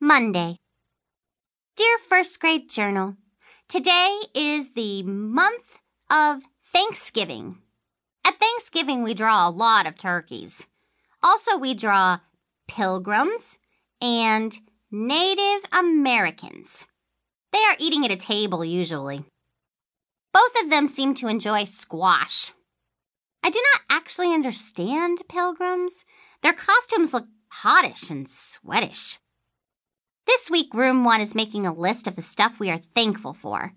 Monday. Dear first grade journal, today is the month of Thanksgiving. At Thanksgiving, we draw a lot of turkeys. Also, we draw pilgrims and Native Americans. They are eating at a table usually. Both of them seem to enjoy squash. I do not actually understand pilgrims. Their costumes look hottish and sweatish. This week, Room 1 is making a list of the stuff we are thankful for.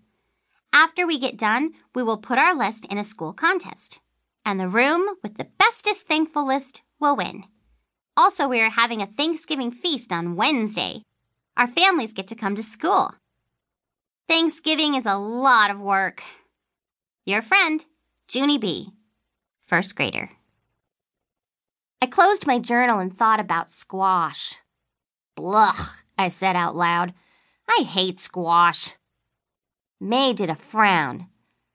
After we get done, we will put our list in a school contest. And the room with the bestest thankful list will win. Also, we are having a Thanksgiving feast on Wednesday. Our families get to come to school. Thanksgiving is a lot of work. Your friend, Junie B., first grader. I closed my journal and thought about squash. Bluh. I said out loud. I hate squash. May did a frown.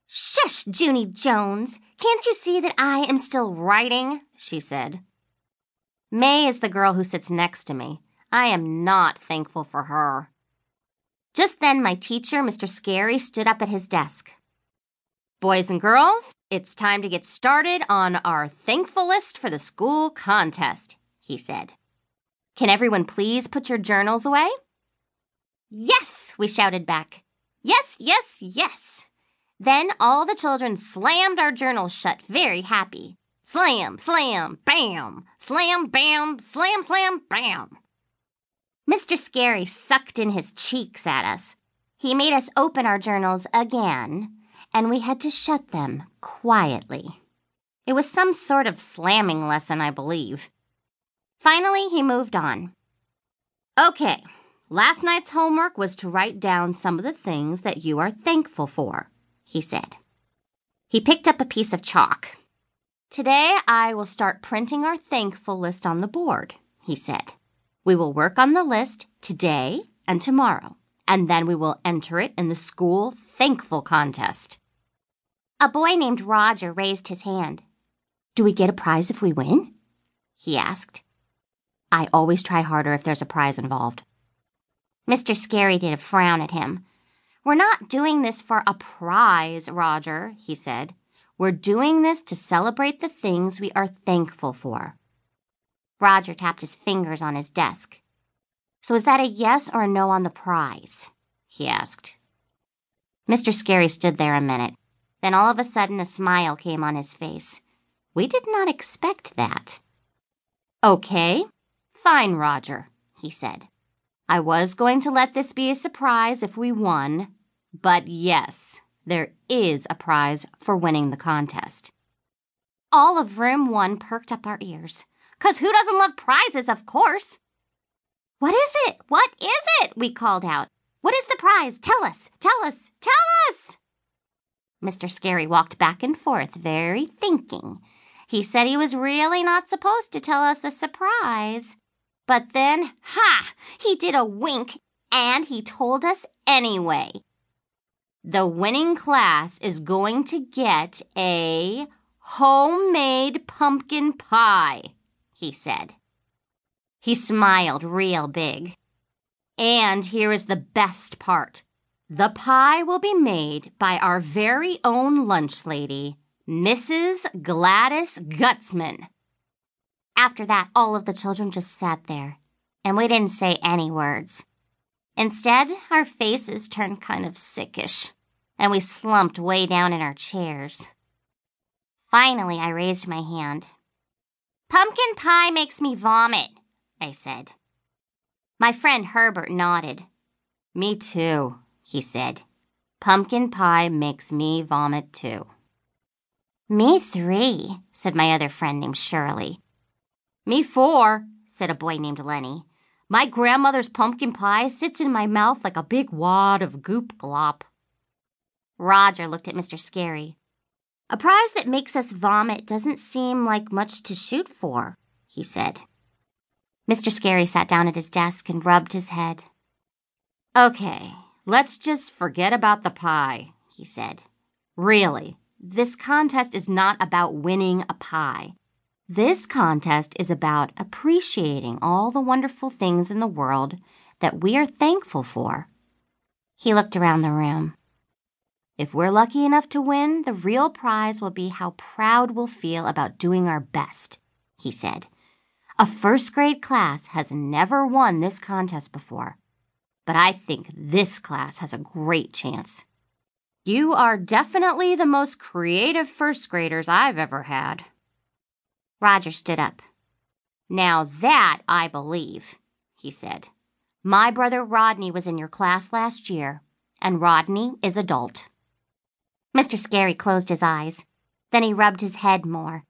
Shush, Junie Jones. Can't you see that I am still writing? she said. May is the girl who sits next to me. I am not thankful for her. Just then, my teacher, Mr. Scary, stood up at his desk. Boys and girls, it's time to get started on our thankful list for the school contest, he said. Can everyone please put your journals away? Yes, we shouted back. Yes, yes, yes. Then all the children slammed our journals shut, very happy. Slam, slam, bam, slam, bam, slam, slam, bam. Mr. Scary sucked in his cheeks at us. He made us open our journals again, and we had to shut them quietly. It was some sort of slamming lesson, I believe. Finally, he moved on. Okay, last night's homework was to write down some of the things that you are thankful for, he said. He picked up a piece of chalk. Today I will start printing our thankful list on the board, he said. We will work on the list today and tomorrow, and then we will enter it in the school thankful contest. A boy named Roger raised his hand. Do we get a prize if we win? he asked. I always try harder if there's a prize involved. Mr. Scary did a frown at him. We're not doing this for a prize, Roger, he said. We're doing this to celebrate the things we are thankful for. Roger tapped his fingers on his desk. So is that a yes or a no on the prize? he asked. Mr. Scary stood there a minute. Then all of a sudden a smile came on his face. We did not expect that. Okay, Fine, Roger, he said. I was going to let this be a surprise if we won, but yes, there is a prize for winning the contest. All of room one perked up our ears. Cause who doesn't love prizes, of course? What is it? What is it? We called out. What is the prize? Tell us, tell us, tell us! Mr. Scary walked back and forth, very thinking. He said he was really not supposed to tell us the surprise, but then, ha! He did a wink and he told us anyway. The winning class is going to get a homemade pumpkin pie, he said. He smiled real big. And here is the best part. The pie will be made by our very own lunch lady, Mrs. Gladys Gutzman. After that, all of the children just sat there, and we didn't say any words. Instead, our faces turned kind of sickish, and we slumped way down in our chairs. Finally, I raised my hand. Pumpkin pie makes me vomit, I said. My friend Herbert nodded. Me too, he said. Pumpkin pie makes me vomit too. Me three, said my other friend named Shirley. Me four, said a boy named Lenny. My grandmother's pumpkin pie sits in my mouth like a big wad of goop glop. Roger looked at Mr. Scary. A prize that makes us vomit doesn't seem like much to shoot for, he said. Mr. Scary sat down at his desk and rubbed his head. Okay, let's just forget about the pie, he said. Really, this contest is not about winning a pie. This contest is about appreciating all the wonderful things in the world that we're thankful for. He looked around the room. If we're lucky enough to win, the real prize will be how proud we'll feel about doing our best, he said. A first grade class has never won this contest before, but I think this class has a great chance. You are definitely the most creative first graders I've ever had. Roger stood up. Now that I believe, he said. My brother Rodney was in your class last year, and Rodney is adult. Mr. Scary closed his eyes. Then he rubbed his head more.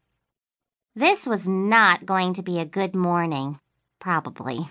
This was not going to be a good morning, probably.